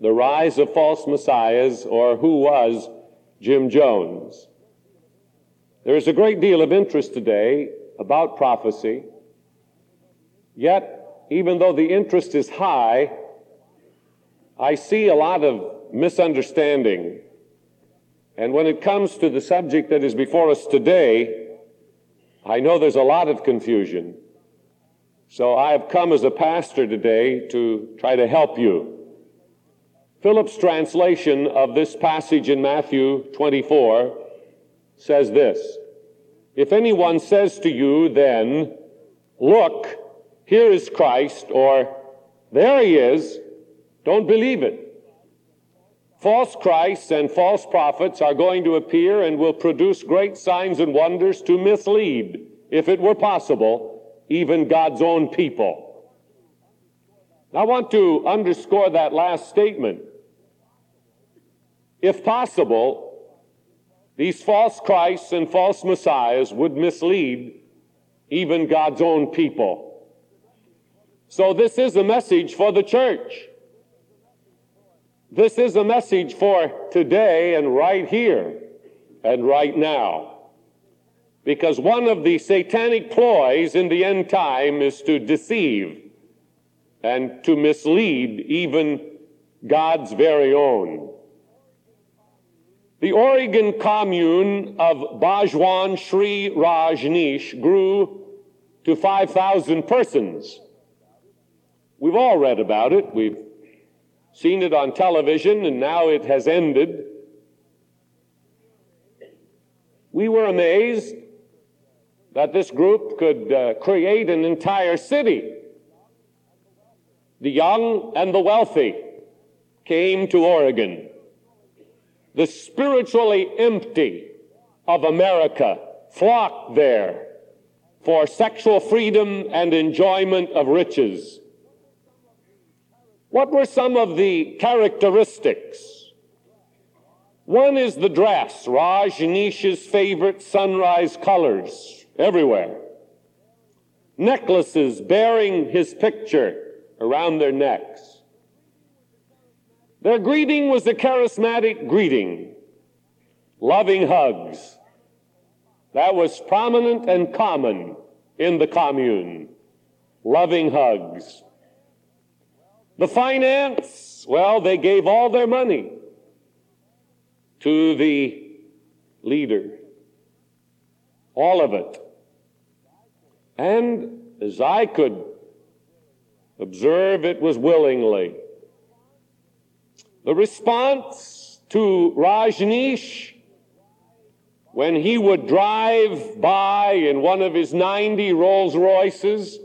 The Rise of False Messiahs, or Who Was Jim Jones? There is a great deal of interest today about prophecy, yet, even though the interest is high, I see a lot of misunderstanding. And when it comes to the subject that is before us today, I know there's a lot of confusion. So I have come as a pastor today to try to help you. Phillips' translation of this passage in Matthew 24 says this If anyone says to you, then, Look, here is Christ, or there he is, don't believe it. False Christs and false prophets are going to appear and will produce great signs and wonders to mislead, if it were possible, even God's own people. I want to underscore that last statement. If possible, these false Christs and false Messiahs would mislead even God's own people. So, this is a message for the church. This is a message for today and right here and right now. Because one of the satanic ploys in the end time is to deceive and to mislead even God's very own. The Oregon commune of Bhagwan Sri Rajneesh grew to 5,000 persons. We've all read about it. We've seen it on television, and now it has ended. We were amazed that this group could uh, create an entire city. The young and the wealthy came to Oregon. The spiritually empty of America flocked there for sexual freedom and enjoyment of riches. What were some of the characteristics? One is the dress, Rajneesh's favorite sunrise colors everywhere. Necklaces bearing his picture around their necks. Their greeting was the charismatic greeting, loving hugs. That was prominent and common in the commune. Loving hugs. The finance, well, they gave all their money to the leader. All of it. And as I could observe, it was willingly. The response to Rajneesh when he would drive by in one of his 90 Rolls Royces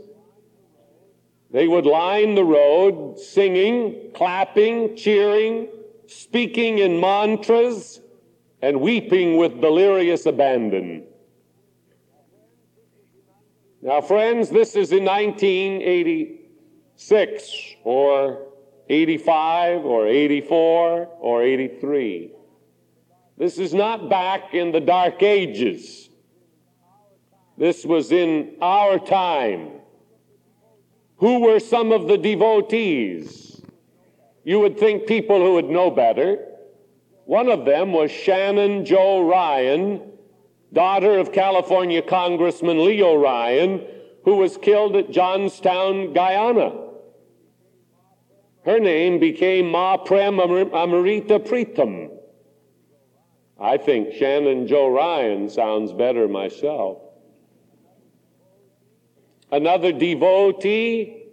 they would line the road singing, clapping, cheering, speaking in mantras, and weeping with delirious abandon. Now, friends, this is in 1986 or 85 or 84 or 83. This is not back in the dark ages. This was in our time. Who were some of the devotees? You would think people who would know better. One of them was Shannon Jo Ryan, daughter of California Congressman Leo Ryan, who was killed at Jonestown, Guyana. Her name became Ma Prem Amrita Pritam. I think Shannon Jo Ryan sounds better myself. Another devotee,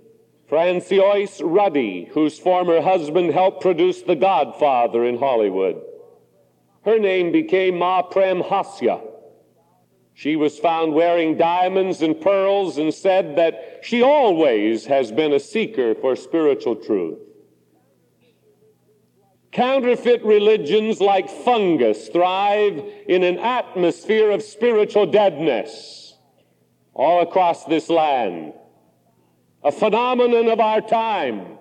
Françoise Ruddy, whose former husband helped produce The Godfather in Hollywood. Her name became Ma Prem Hasya. She was found wearing diamonds and pearls and said that she always has been a seeker for spiritual truth. Counterfeit religions like fungus thrive in an atmosphere of spiritual deadness all across this land. A phenomenon of our time.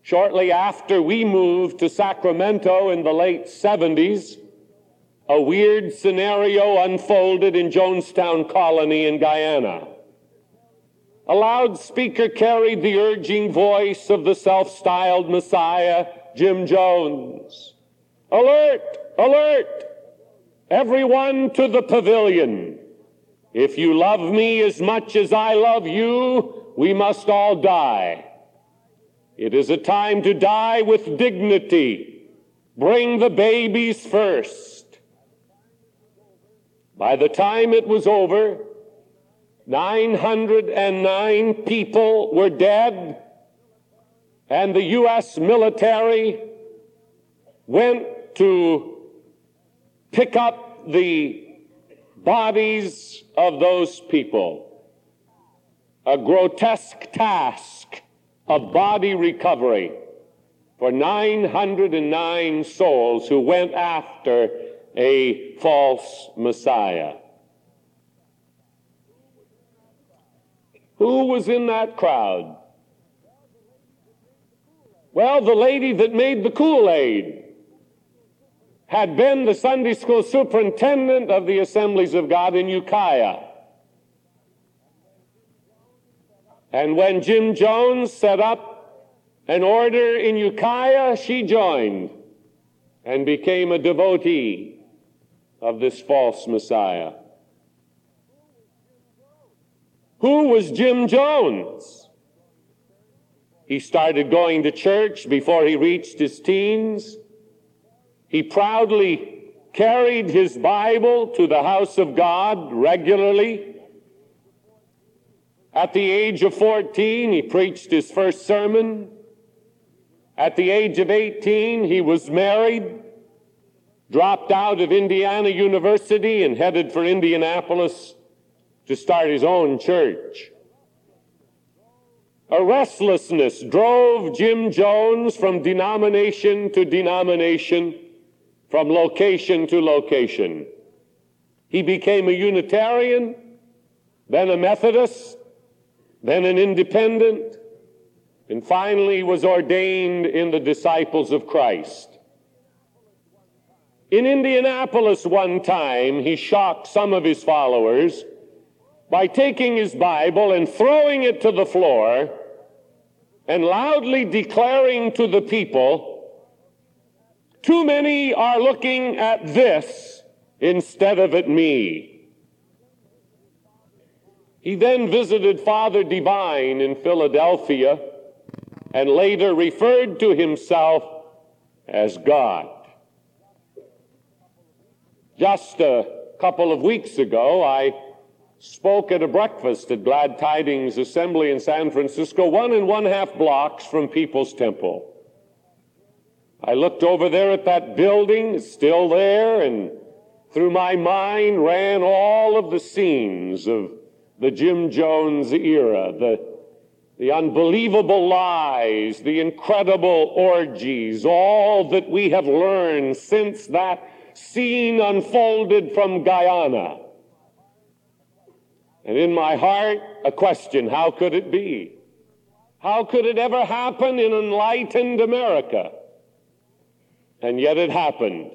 Shortly after we moved to Sacramento in the late 70s, a weird scenario unfolded in Jonestown Colony in Guyana. A loudspeaker carried the urging voice of the self styled Messiah, Jim Jones. Alert! Alert! Everyone to the pavilion. If you love me as much as I love you, we must all die. It is a time to die with dignity. Bring the babies first. By the time it was over, 909 people were dead, and the U.S. military went to pick up the bodies of those people. A grotesque task of body recovery for 909 souls who went after a false Messiah. Who was in that crowd? Well, the lady that made the Kool Aid had been the Sunday school superintendent of the Assemblies of God in Ukiah. And when Jim Jones set up an order in Ukiah, she joined and became a devotee of this false Messiah. Who was Jim Jones? He started going to church before he reached his teens. He proudly carried his Bible to the house of God regularly. At the age of 14, he preached his first sermon. At the age of 18, he was married, dropped out of Indiana University, and headed for Indianapolis to start his own church. A restlessness drove Jim Jones from denomination to denomination from location to location. He became a Unitarian, then a Methodist, then an Independent, and finally was ordained in the Disciples of Christ. In Indianapolis one time, he shocked some of his followers by taking his Bible and throwing it to the floor and loudly declaring to the people, too many are looking at this instead of at me. He then visited Father Divine in Philadelphia and later referred to himself as God. Just a couple of weeks ago, I spoke at a breakfast at Glad Tidings Assembly in San Francisco, one and one half blocks from People's Temple. I looked over there at that building, it's still there, and through my mind ran all of the scenes of the Jim Jones era, the, the unbelievable lies, the incredible orgies, all that we have learned since that scene unfolded from Guyana. And in my heart, a question how could it be? How could it ever happen in enlightened America? And yet it happened.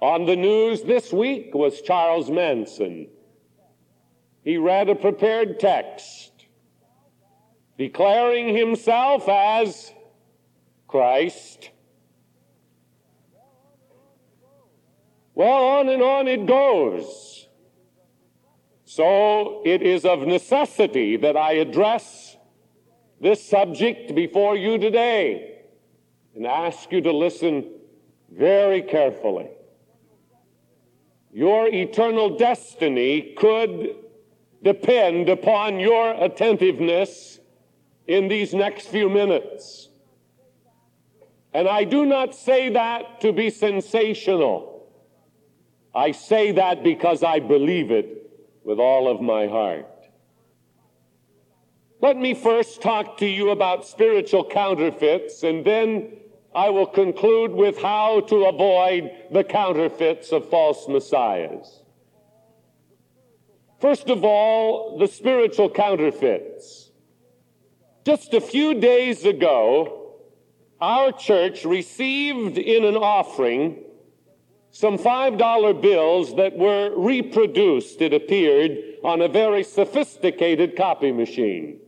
On the news this week was Charles Manson. He read a prepared text declaring himself as Christ. Well, on and on it goes. So it is of necessity that I address this subject before you today and ask you to listen very carefully. Your eternal destiny could depend upon your attentiveness in these next few minutes. And I do not say that to be sensational. I say that because I believe it with all of my heart. Let me first talk to you about spiritual counterfeits and then I will conclude with how to avoid the counterfeits of false messiahs. First of all, the spiritual counterfeits. Just a few days ago, our church received in an offering some $5 bills that were reproduced, it appeared, on a very sophisticated copy machine.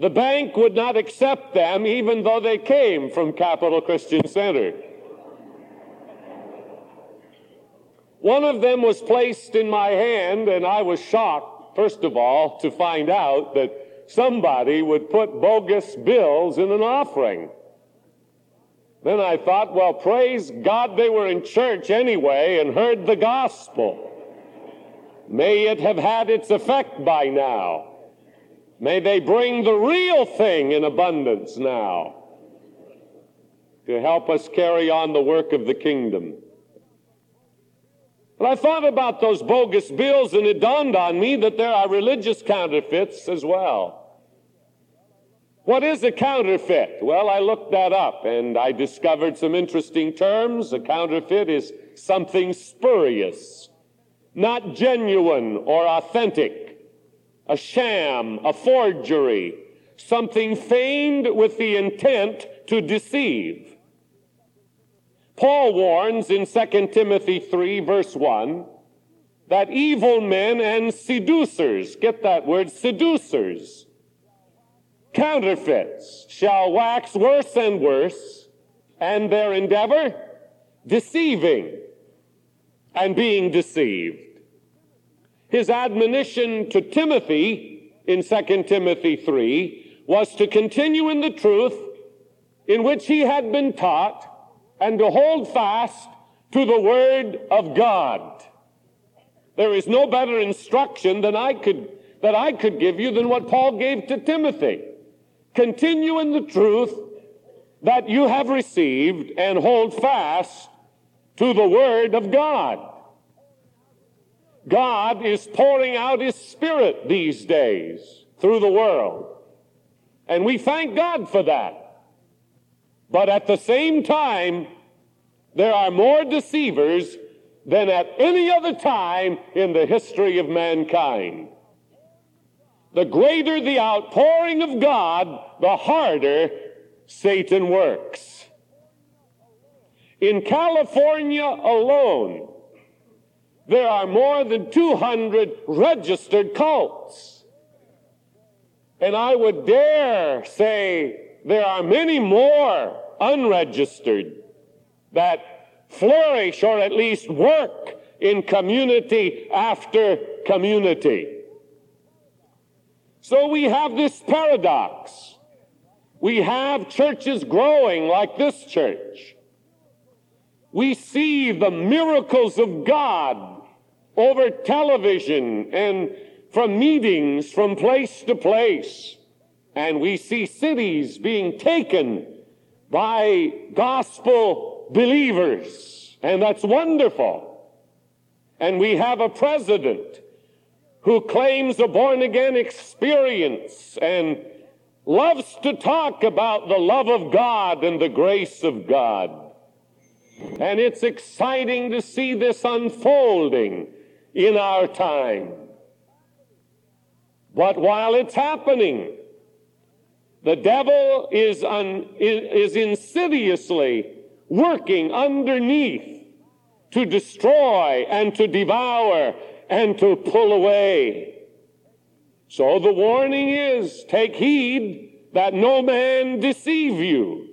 The bank would not accept them even though they came from Capital Christian Center. One of them was placed in my hand, and I was shocked, first of all, to find out that somebody would put bogus bills in an offering. Then I thought, well, praise God they were in church anyway and heard the gospel. May it have had its effect by now. May they bring the real thing in abundance now to help us carry on the work of the kingdom. But I thought about those bogus bills and it dawned on me that there are religious counterfeits as well. What is a counterfeit? Well, I looked that up and I discovered some interesting terms. A counterfeit is something spurious, not genuine or authentic, a sham, a forgery, something feigned with the intent to deceive. Paul warns in 2 Timothy 3, verse 1, that evil men and seducers, get that word, seducers, counterfeits shall wax worse and worse, and their endeavor deceiving and being deceived. His admonition to Timothy in 2 Timothy 3 was to continue in the truth in which he had been taught and to hold fast to the word of God. There is no better instruction than I could that I could give you than what Paul gave to Timothy. Continue in the truth that you have received and hold fast to the Word of God. God is pouring out His Spirit these days through the world. And we thank God for that. But at the same time, there are more deceivers than at any other time in the history of mankind the greater the outpouring of God, the harder Satan works. In California alone, there are more than 200 registered cults. And I would dare say there are many more unregistered that flourish or at least work in community after community. So we have this paradox. We have churches growing like this church. We see the miracles of God over television and from meetings from place to place. And we see cities being taken by gospel believers. And that's wonderful. And we have a president who claims a born again experience and loves to talk about the love of God and the grace of God. And it's exciting to see this unfolding in our time. But while it's happening, the devil is, un, is insidiously working underneath to destroy and to devour and to pull away. So the warning is take heed that no man deceive you.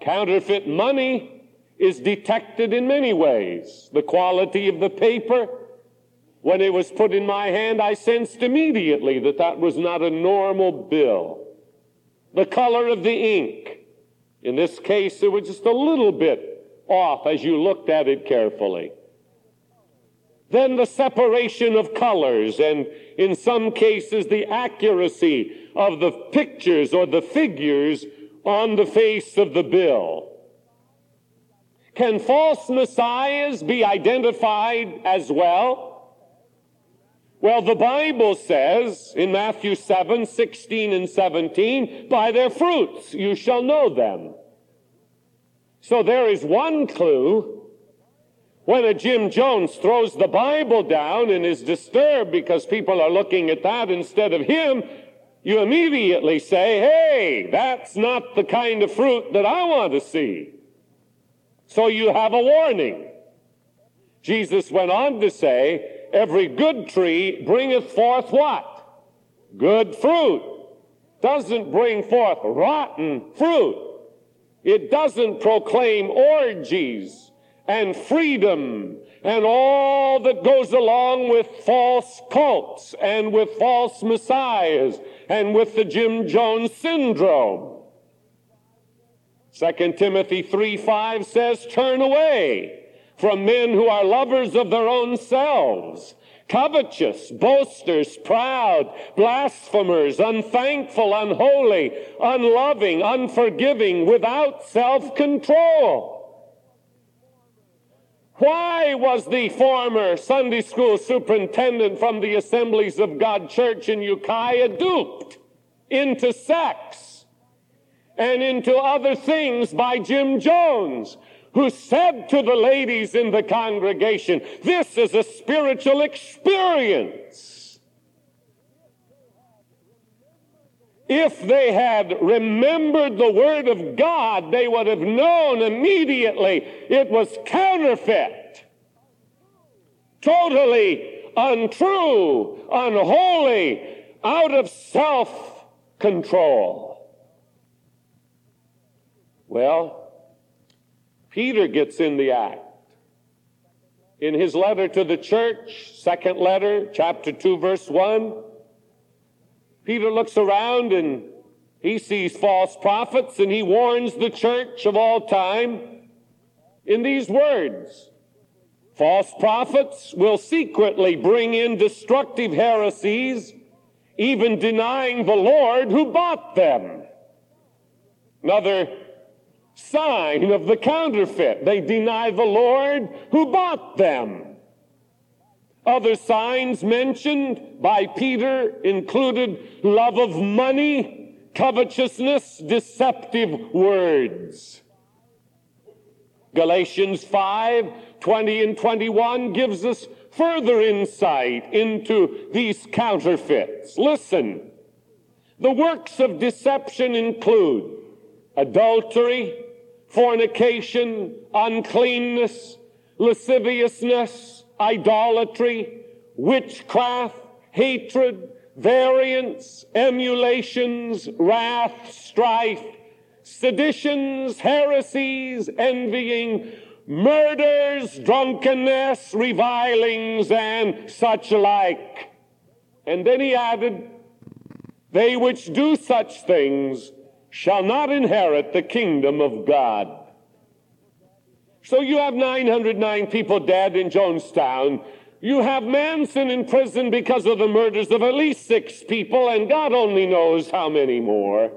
Counterfeit money is detected in many ways. The quality of the paper, when it was put in my hand, I sensed immediately that that was not a normal bill. The color of the ink, in this case, it was just a little bit off as you looked at it carefully. Then the separation of colors and in some cases the accuracy of the pictures or the figures on the face of the bill. Can false messiahs be identified as well? Well, the Bible says in Matthew 7, 16 and 17, by their fruits you shall know them. So there is one clue when a Jim Jones throws the Bible down and is disturbed because people are looking at that instead of him, you immediately say, hey, that's not the kind of fruit that I want to see. So you have a warning. Jesus went on to say, Every good tree bringeth forth what? Good fruit. Doesn't bring forth rotten fruit. It doesn't proclaim orgies and freedom and all that goes along with false cults and with false messiahs and with the Jim Jones syndrome. 2 Timothy 3 5 says, Turn away from men who are lovers of their own selves, covetous, boasters, proud, blasphemers, unthankful, unholy, unloving, unforgiving, without self control. Why was the former Sunday school superintendent from the Assemblies of God Church in Ukiah duped into sex and into other things by Jim Jones, who said to the ladies in the congregation, This is a spiritual experience. If they had remembered the Word of God, they would have known immediately it was counterfeit, totally untrue, unholy, out of self control. Well, Peter gets in the act. In his letter to the church, second letter, chapter 2, verse 1, Peter looks around and he sees false prophets and he warns the church of all time in these words False prophets will secretly bring in destructive heresies, even denying the Lord who bought them. Another sign of the counterfeit. They deny the Lord who bought them. Other signs mentioned by Peter included love of money, covetousness, deceptive words. Galatians 5 20 and 21 gives us further insight into these counterfeits. Listen, the works of deception include adultery, fornication, uncleanness, lasciviousness, idolatry, witchcraft, hatred, variance, emulations, wrath, strife, seditions, heresies, envying, murders, drunkenness, revilings, and such like. And then he added, They which do such things shall not inherit the kingdom of God. So you have 909 people dead in Jonestown. You have Manson in prison because of the murders of at least six people, and God only knows how many more.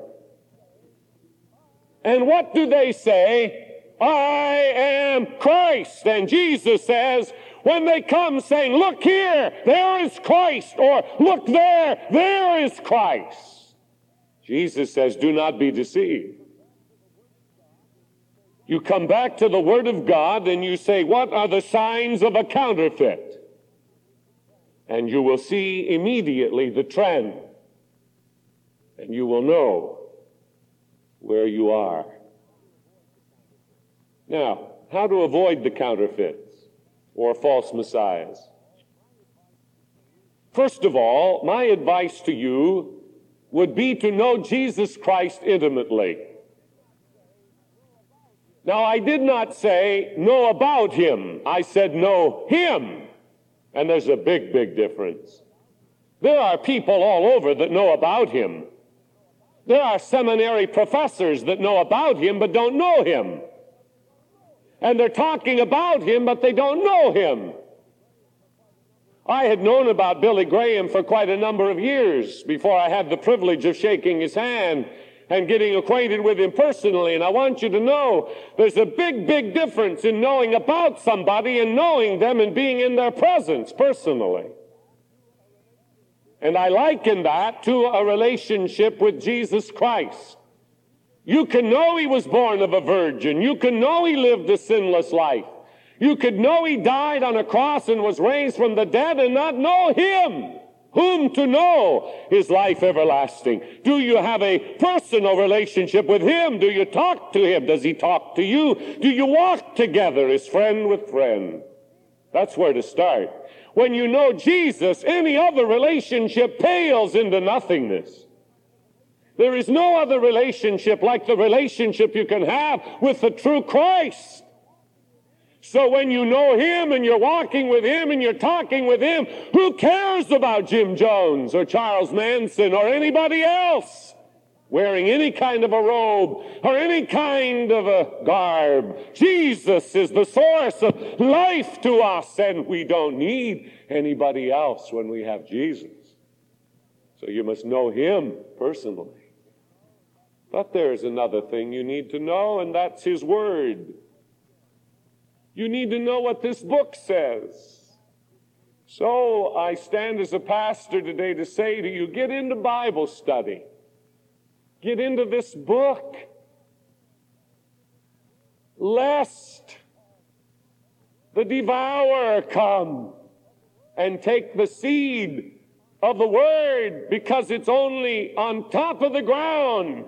And what do they say? I am Christ. And Jesus says, when they come saying, Look here, there is Christ, or Look there, there is Christ. Jesus says, Do not be deceived. You come back to the Word of God and you say, What are the signs of a counterfeit? And you will see immediately the trend. And you will know where you are. Now, how to avoid the counterfeits or false messiahs? First of all, my advice to you would be to know Jesus Christ intimately. Now, I did not say know about him. I said know him. And there's a big, big difference. There are people all over that know about him. There are seminary professors that know about him but don't know him. And they're talking about him but they don't know him. I had known about Billy Graham for quite a number of years before I had the privilege of shaking his hand and getting acquainted with him personally. And I want you to know there's a big, big difference in knowing about somebody and knowing them and being in their presence personally. And I liken that to a relationship with Jesus Christ. You can know he was born of a virgin. You can know he lived a sinless life. You could know he died on a cross and was raised from the dead and not know him whom to know is life everlasting. Do you have a personal relationship with him? Do you talk to him? Does he talk to you? Do you walk together as friend with friend? That's where to start. When you know Jesus, any other relationship pales into nothingness. There is no other relationship like the relationship you can have with the true Christ. So when you know Him and you're walking with Him and you're talking with Him, who cares about Jim Jones or Charles Manson or anybody else wearing any kind of a robe or any kind of a garb? Jesus is the source of life to us and we don't need anybody else when we have Jesus. So you must know Him personally. But there's another thing you need to know, and that's His Word. You need to know what this book says. So I stand as a pastor today to say to you get into Bible study, get into this book, lest the devourer come and take the seed of the word because it's only on top of the ground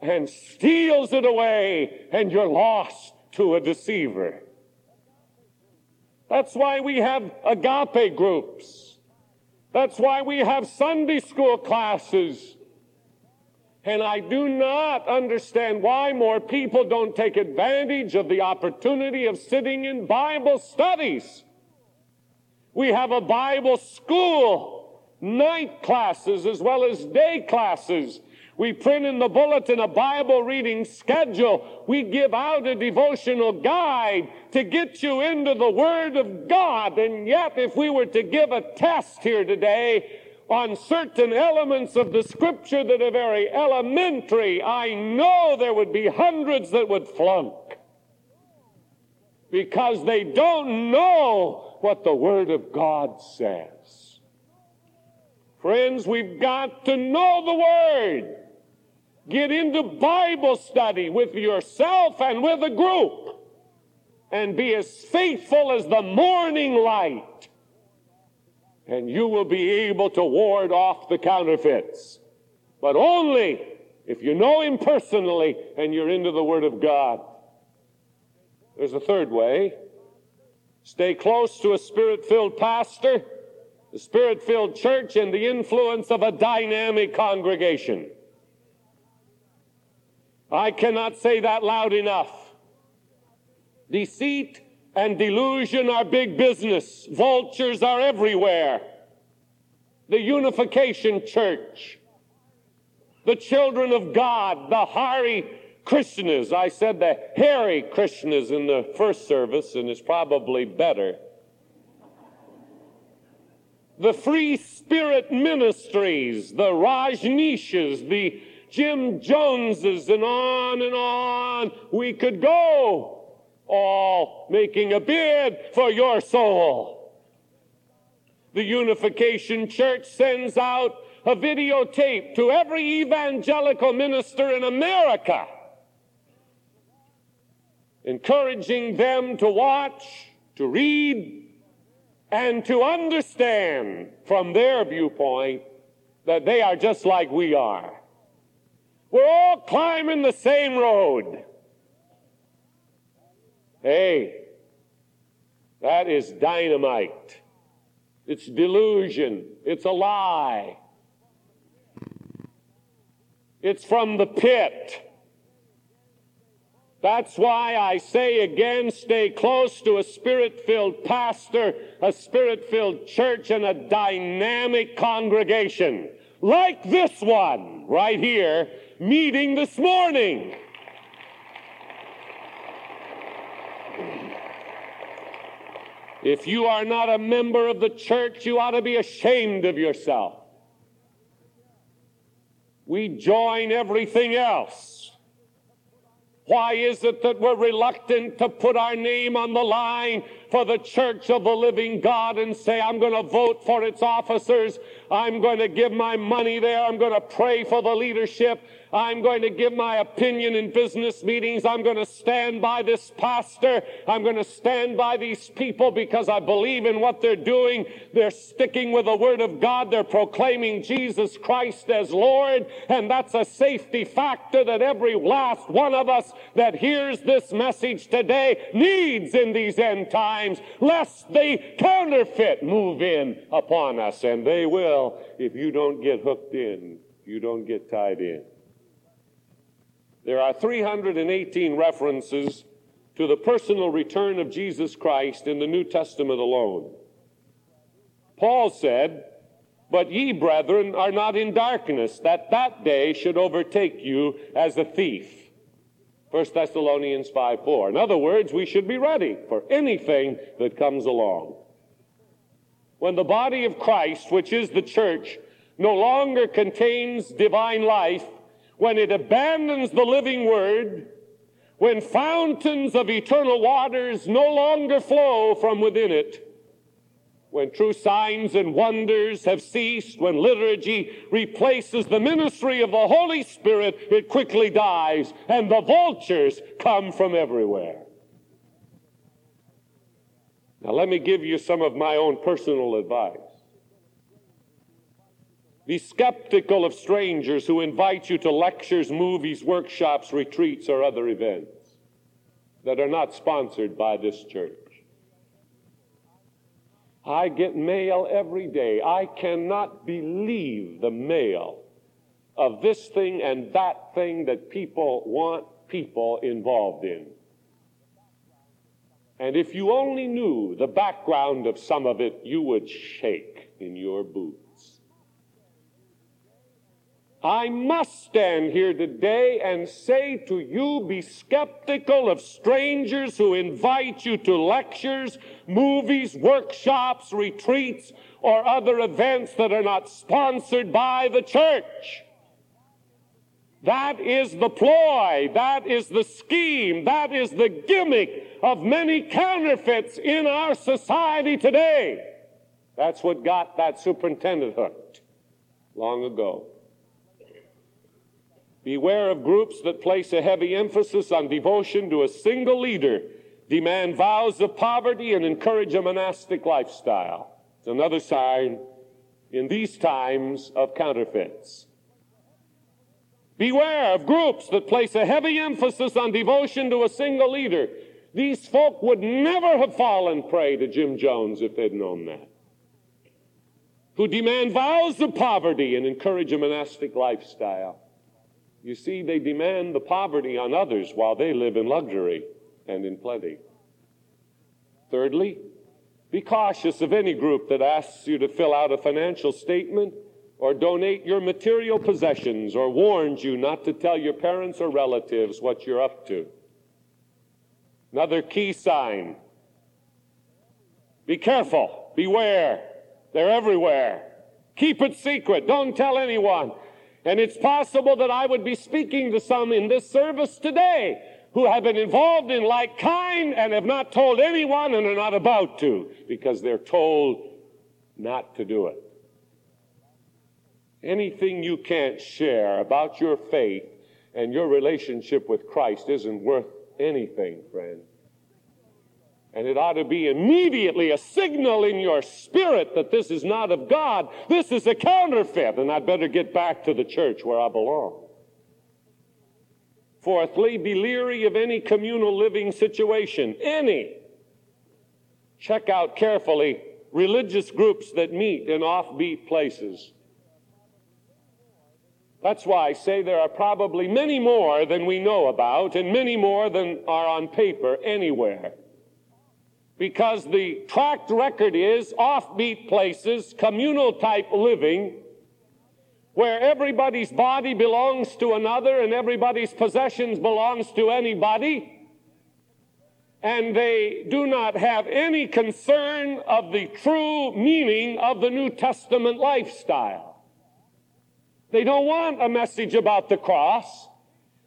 and steals it away, and you're lost to a deceiver. That's why we have agape groups. That's why we have Sunday school classes. And I do not understand why more people don't take advantage of the opportunity of sitting in Bible studies. We have a Bible school, night classes as well as day classes. We print in the bulletin a Bible reading schedule. We give out a devotional guide to get you into the Word of God. And yet, if we were to give a test here today on certain elements of the Scripture that are very elementary, I know there would be hundreds that would flunk because they don't know what the Word of God says. Friends, we've got to know the Word. Get into Bible study with yourself and with a group and be as faithful as the morning light. And you will be able to ward off the counterfeits. But only if you know Him personally and you're into the Word of God. There's a third way. Stay close to a spirit filled pastor, the spirit filled church, and the influence of a dynamic congregation. I cannot say that loud enough. Deceit and delusion are big business. Vultures are everywhere. The unification church, the children of God, the Hare Krishnas. I said the Hare Krishnas in the first service, and it's probably better. The free spirit ministries, the Rajneeshas, the Jim Joneses, and on and on we could go, all making a bid for your soul. The Unification Church sends out a videotape to every evangelical minister in America, encouraging them to watch, to read, and to understand from their viewpoint that they are just like we are. We're all climbing the same road. Hey, that is dynamite. It's delusion. It's a lie. It's from the pit. That's why I say again stay close to a spirit filled pastor, a spirit filled church, and a dynamic congregation like this one right here meeting this morning. If you are not a member of the church, you ought to be ashamed of yourself. We join everything else. Why is it that we're reluctant to put our name on the line for the church of the living God and say, I'm going to vote for its officers? I'm going to give my money there. I'm going to pray for the leadership. I'm going to give my opinion in business meetings. I'm going to stand by this pastor. I'm going to stand by these people because I believe in what they're doing. They're sticking with the Word of God. They're proclaiming Jesus Christ as Lord. And that's a safety factor that every last one of us that hears this message today needs in these end times, lest the counterfeit move in upon us. And they will if you don't get hooked in, you don't get tied in. There are 318 references to the personal return of Jesus Christ in the New Testament alone. Paul said, But ye, brethren, are not in darkness, that that day should overtake you as a thief. 1 Thessalonians 5 4. In other words, we should be ready for anything that comes along. When the body of Christ, which is the church, no longer contains divine life, when it abandons the living word, when fountains of eternal waters no longer flow from within it, when true signs and wonders have ceased, when liturgy replaces the ministry of the Holy Spirit, it quickly dies, and the vultures come from everywhere. Now, let me give you some of my own personal advice. Be skeptical of strangers who invite you to lectures, movies, workshops, retreats, or other events that are not sponsored by this church. I get mail every day. I cannot believe the mail of this thing and that thing that people want people involved in. And if you only knew the background of some of it, you would shake in your boots. I must stand here today and say to you be skeptical of strangers who invite you to lectures, movies, workshops, retreats, or other events that are not sponsored by the church. That is the ploy, that is the scheme, that is the gimmick of many counterfeits in our society today. That's what got that superintendent hooked long ago. Beware of groups that place a heavy emphasis on devotion to a single leader, demand vows of poverty, and encourage a monastic lifestyle. It's another sign in these times of counterfeits. Beware of groups that place a heavy emphasis on devotion to a single leader. These folk would never have fallen prey to Jim Jones if they'd known that. Who demand vows of poverty and encourage a monastic lifestyle. You see, they demand the poverty on others while they live in luxury and in plenty. Thirdly, be cautious of any group that asks you to fill out a financial statement or donate your material possessions or warns you not to tell your parents or relatives what you're up to. Another key sign be careful, beware, they're everywhere. Keep it secret, don't tell anyone. And it's possible that I would be speaking to some in this service today who have been involved in like kind and have not told anyone and are not about to because they're told not to do it. Anything you can't share about your faith and your relationship with Christ isn't worth anything, friend. And it ought to be immediately a signal in your spirit that this is not of God. This is a counterfeit, and I'd better get back to the church where I belong. Fourthly, be leery of any communal living situation. Any. Check out carefully religious groups that meet in offbeat places. That's why I say there are probably many more than we know about, and many more than are on paper anywhere because the track record is offbeat places, communal type living, where everybody's body belongs to another and everybody's possessions belongs to anybody. And they do not have any concern of the true meaning of the New Testament lifestyle. They don't want a message about the cross.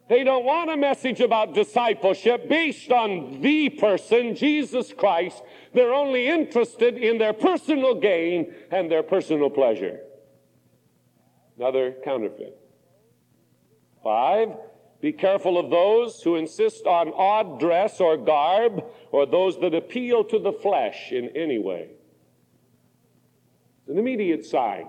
They don't want a message about discipleship based on the person, Jesus Christ. They're only interested in their personal gain and their personal pleasure. Another counterfeit. Five, be careful of those who insist on odd dress or garb or those that appeal to the flesh in any way. It's an immediate sign.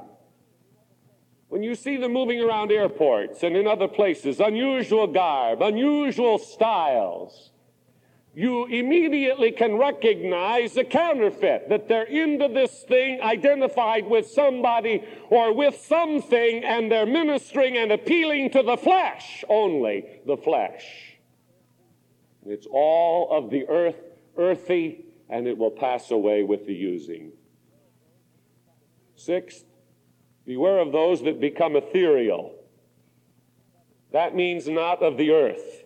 When you see them moving around airports and in other places, unusual garb, unusual styles, you immediately can recognize the counterfeit, that they're into this thing identified with somebody or with something, and they're ministering and appealing to the flesh only, the flesh. It's all of the earth, earthy, and it will pass away with the using. Sixth, beware of those that become ethereal. That means not of the earth,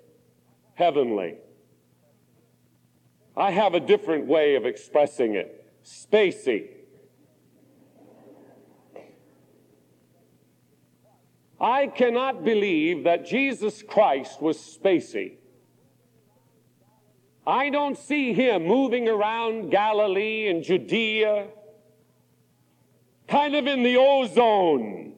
heavenly. I have a different way of expressing it. Spacey. I cannot believe that Jesus Christ was spacey. I don't see him moving around Galilee and Judea, kind of in the ozone.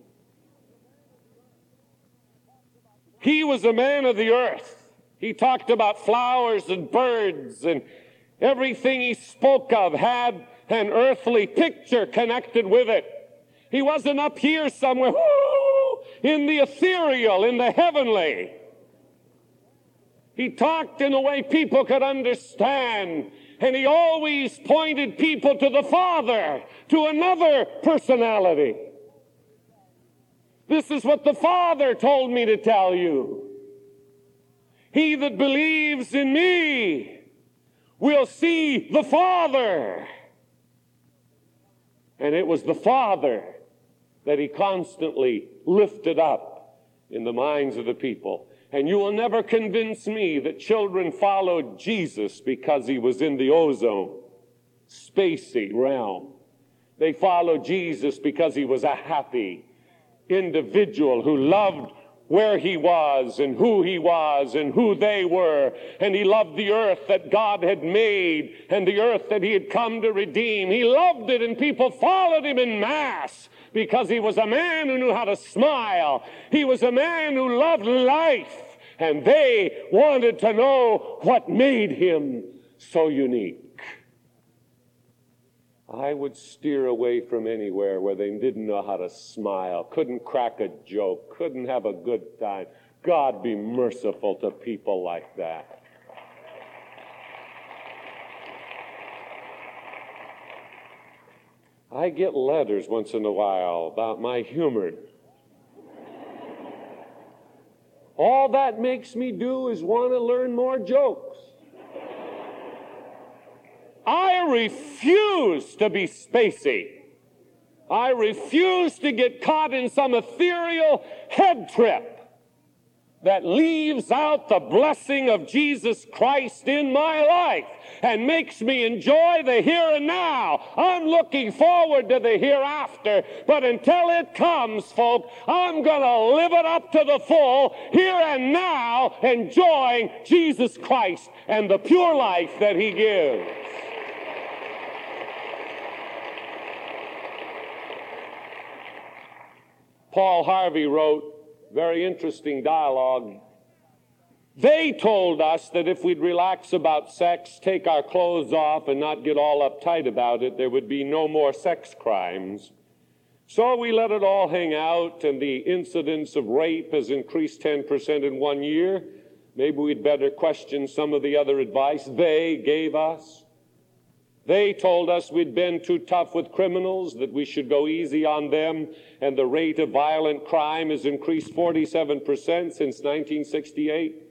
He was a man of the earth. He talked about flowers and birds and Everything he spoke of had an earthly picture connected with it. He wasn't up here somewhere, in the ethereal, in the heavenly. He talked in a way people could understand, and he always pointed people to the Father, to another personality. This is what the Father told me to tell you. He that believes in me, will see the Father. And it was the Father that he constantly lifted up in the minds of the people. And you will never convince me that children followed Jesus because he was in the ozone, spacey realm. They followed Jesus because he was a happy individual who loved where he was and who he was and who they were. And he loved the earth that God had made and the earth that he had come to redeem. He loved it and people followed him in mass because he was a man who knew how to smile. He was a man who loved life and they wanted to know what made him so unique. I would steer away from anywhere where they didn't know how to smile, couldn't crack a joke, couldn't have a good time. God be merciful to people like that. I get letters once in a while about my humor. All that makes me do is want to learn more jokes. I refuse to be spacey. I refuse to get caught in some ethereal head trip that leaves out the blessing of Jesus Christ in my life and makes me enjoy the here and now. I'm looking forward to the hereafter, but until it comes, folk, I'm going to live it up to the full here and now, enjoying Jesus Christ and the pure life that He gives. Paul Harvey wrote, very interesting dialogue. They told us that if we'd relax about sex, take our clothes off, and not get all uptight about it, there would be no more sex crimes. So we let it all hang out, and the incidence of rape has increased 10% in one year. Maybe we'd better question some of the other advice they gave us. They told us we'd been too tough with criminals, that we should go easy on them, and the rate of violent crime has increased 47% since 1968.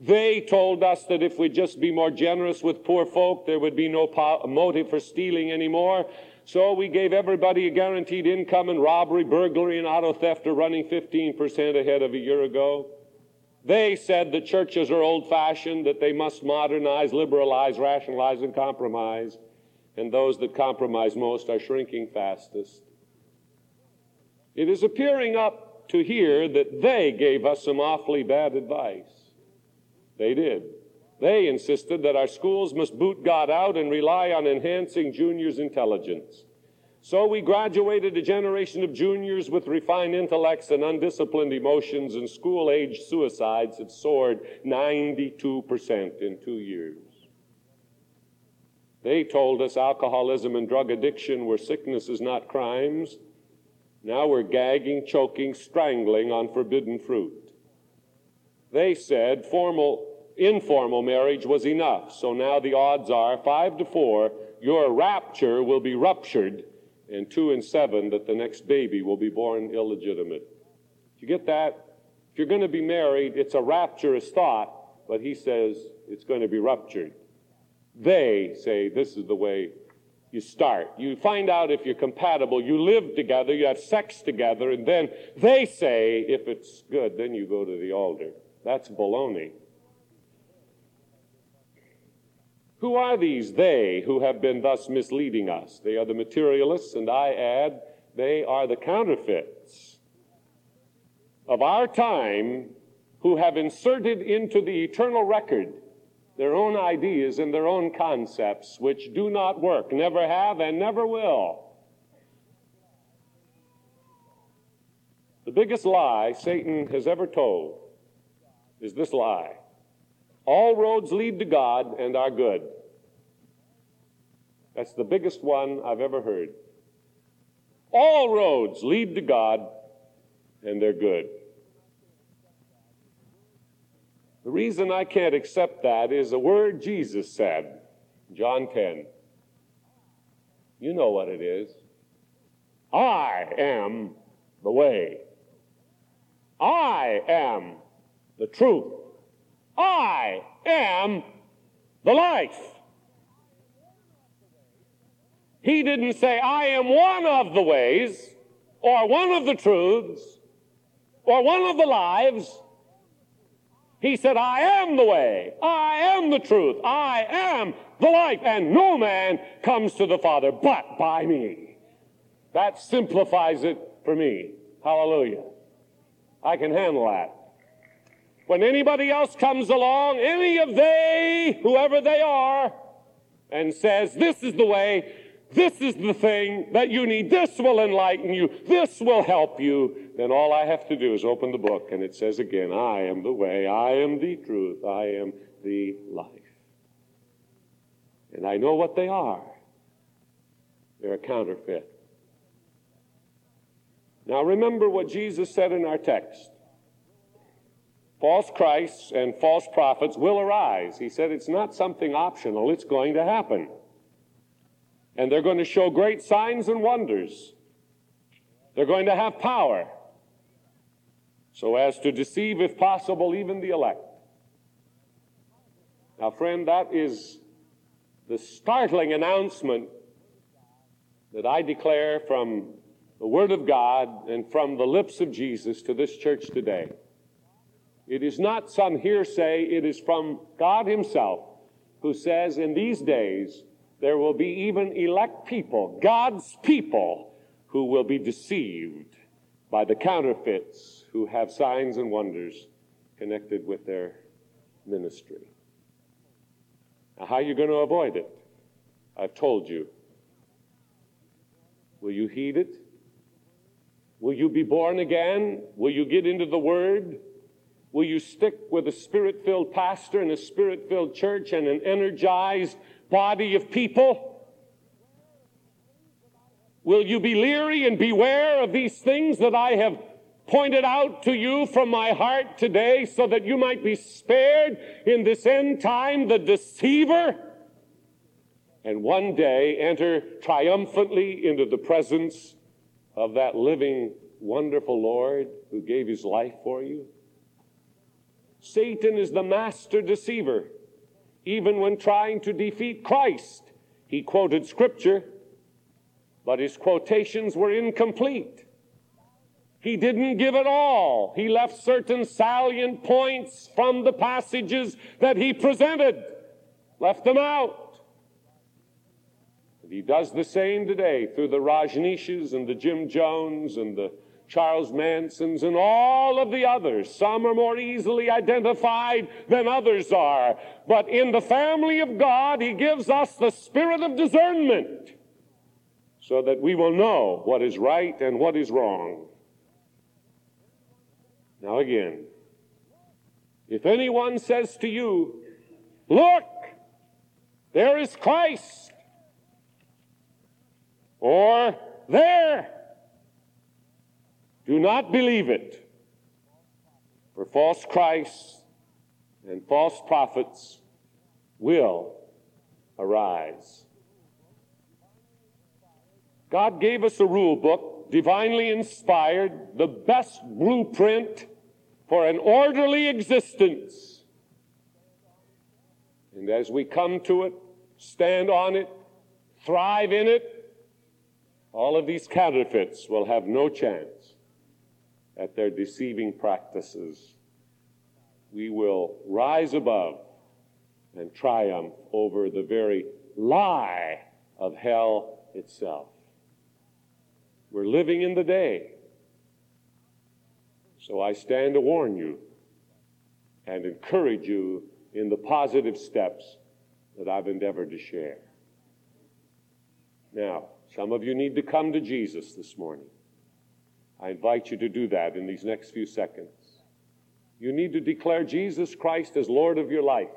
They told us that if we'd just be more generous with poor folk, there would be no po- motive for stealing anymore. So we gave everybody a guaranteed income, and robbery, burglary, and auto theft are running 15% ahead of a year ago. They said the churches are old fashioned, that they must modernize, liberalize, rationalize, and compromise. And those that compromise most are shrinking fastest. It is appearing up to here that they gave us some awfully bad advice. They did. They insisted that our schools must boot God out and rely on enhancing juniors' intelligence. So we graduated a generation of juniors with refined intellects and undisciplined emotions, and school age suicides have soared 92% in two years. They told us alcoholism and drug addiction were sicknesses, not crimes. Now we're gagging, choking, strangling on forbidden fruit. They said formal, informal marriage was enough, so now the odds are five to four, your rapture will be ruptured and two and seven that the next baby will be born illegitimate. Do You get that? If you're going to be married, it's a rapturous thought, but he says it's going to be ruptured. They say this is the way you start. You find out if you're compatible. You live together, you have sex together, and then they say if it's good, then you go to the altar. That's baloney. Who are these they who have been thus misleading us? They are the materialists, and I add, they are the counterfeits of our time who have inserted into the eternal record their own ideas and their own concepts, which do not work, never have, and never will. The biggest lie Satan has ever told is this lie all roads lead to God and are good. That's the biggest one I've ever heard. All roads lead to God and they're good. The reason I can't accept that is a word Jesus said, John 10. You know what it is. I am the way. I am the truth. I am the life. He didn't say, I am one of the ways, or one of the truths, or one of the lives. He said, I am the way, I am the truth, I am the life, and no man comes to the Father but by me. That simplifies it for me. Hallelujah. I can handle that. When anybody else comes along, any of they, whoever they are, and says, This is the way, this is the thing that you need, this will enlighten you, this will help you, then all I have to do is open the book and it says again, I am the way, I am the truth, I am the life. And I know what they are. They're a counterfeit. Now remember what Jesus said in our text false Christs and false prophets will arise. He said it's not something optional, it's going to happen. And they're going to show great signs and wonders. They're going to have power so as to deceive, if possible, even the elect. Now, friend, that is the startling announcement that I declare from the Word of God and from the lips of Jesus to this church today. It is not some hearsay, it is from God Himself who says, In these days there will be even elect people, God's people, who will be deceived by the counterfeits who have signs and wonders connected with their ministry. Now, how are you going to avoid it? I've told you. Will you heed it? Will you be born again? Will you get into the Word? Will you stick with a spirit filled pastor and a spirit filled church and an energized body of people? Will you be leery and beware of these things that I have pointed out to you from my heart today so that you might be spared in this end time the deceiver? And one day enter triumphantly into the presence of that living, wonderful Lord who gave his life for you? Satan is the master deceiver. Even when trying to defeat Christ, he quoted scripture, but his quotations were incomplete. He didn't give it all. He left certain salient points from the passages that he presented, left them out. And he does the same today through the Rajneeshes and the Jim Jones and the Charles Manson's, and all of the others. Some are more easily identified than others are. But in the family of God, He gives us the spirit of discernment so that we will know what is right and what is wrong. Now, again, if anyone says to you, Look, there is Christ, or there, do not believe it. For false Christs and false prophets will arise. God gave us a rule book, divinely inspired, the best blueprint for an orderly existence. And as we come to it, stand on it, thrive in it, all of these counterfeits will have no chance at their deceiving practices. We will rise above and triumph over the very lie of hell itself. We're living in the day. So I stand to warn you and encourage you in the positive steps that I've endeavored to share. Now, some of you need to come to Jesus this morning. I invite you to do that in these next few seconds. You need to declare Jesus Christ as Lord of your life.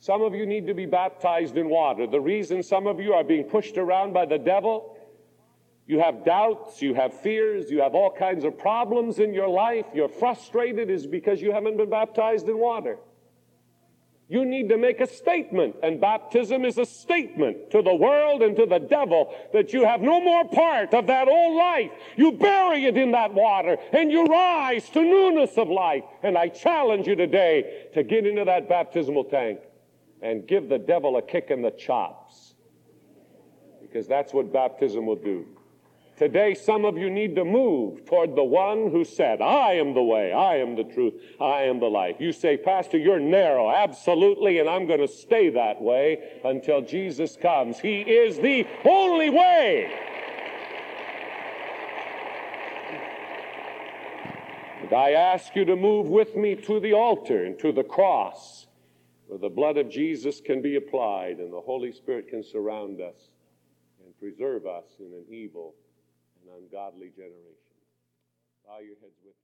Some of you need to be baptized in water. The reason some of you are being pushed around by the devil, you have doubts, you have fears, you have all kinds of problems in your life, you're frustrated, is because you haven't been baptized in water. You need to make a statement, and baptism is a statement to the world and to the devil that you have no more part of that old life. You bury it in that water and you rise to newness of life. And I challenge you today to get into that baptismal tank and give the devil a kick in the chops. Because that's what baptism will do. Today, some of you need to move toward the one who said, I am the way, I am the truth, I am the life. You say, Pastor, you're narrow. Absolutely, and I'm going to stay that way until Jesus comes. He is the only way. And I ask you to move with me to the altar and to the cross where the blood of Jesus can be applied and the Holy Spirit can surround us and preserve us in an evil and ungodly generation. Bow your heads with me.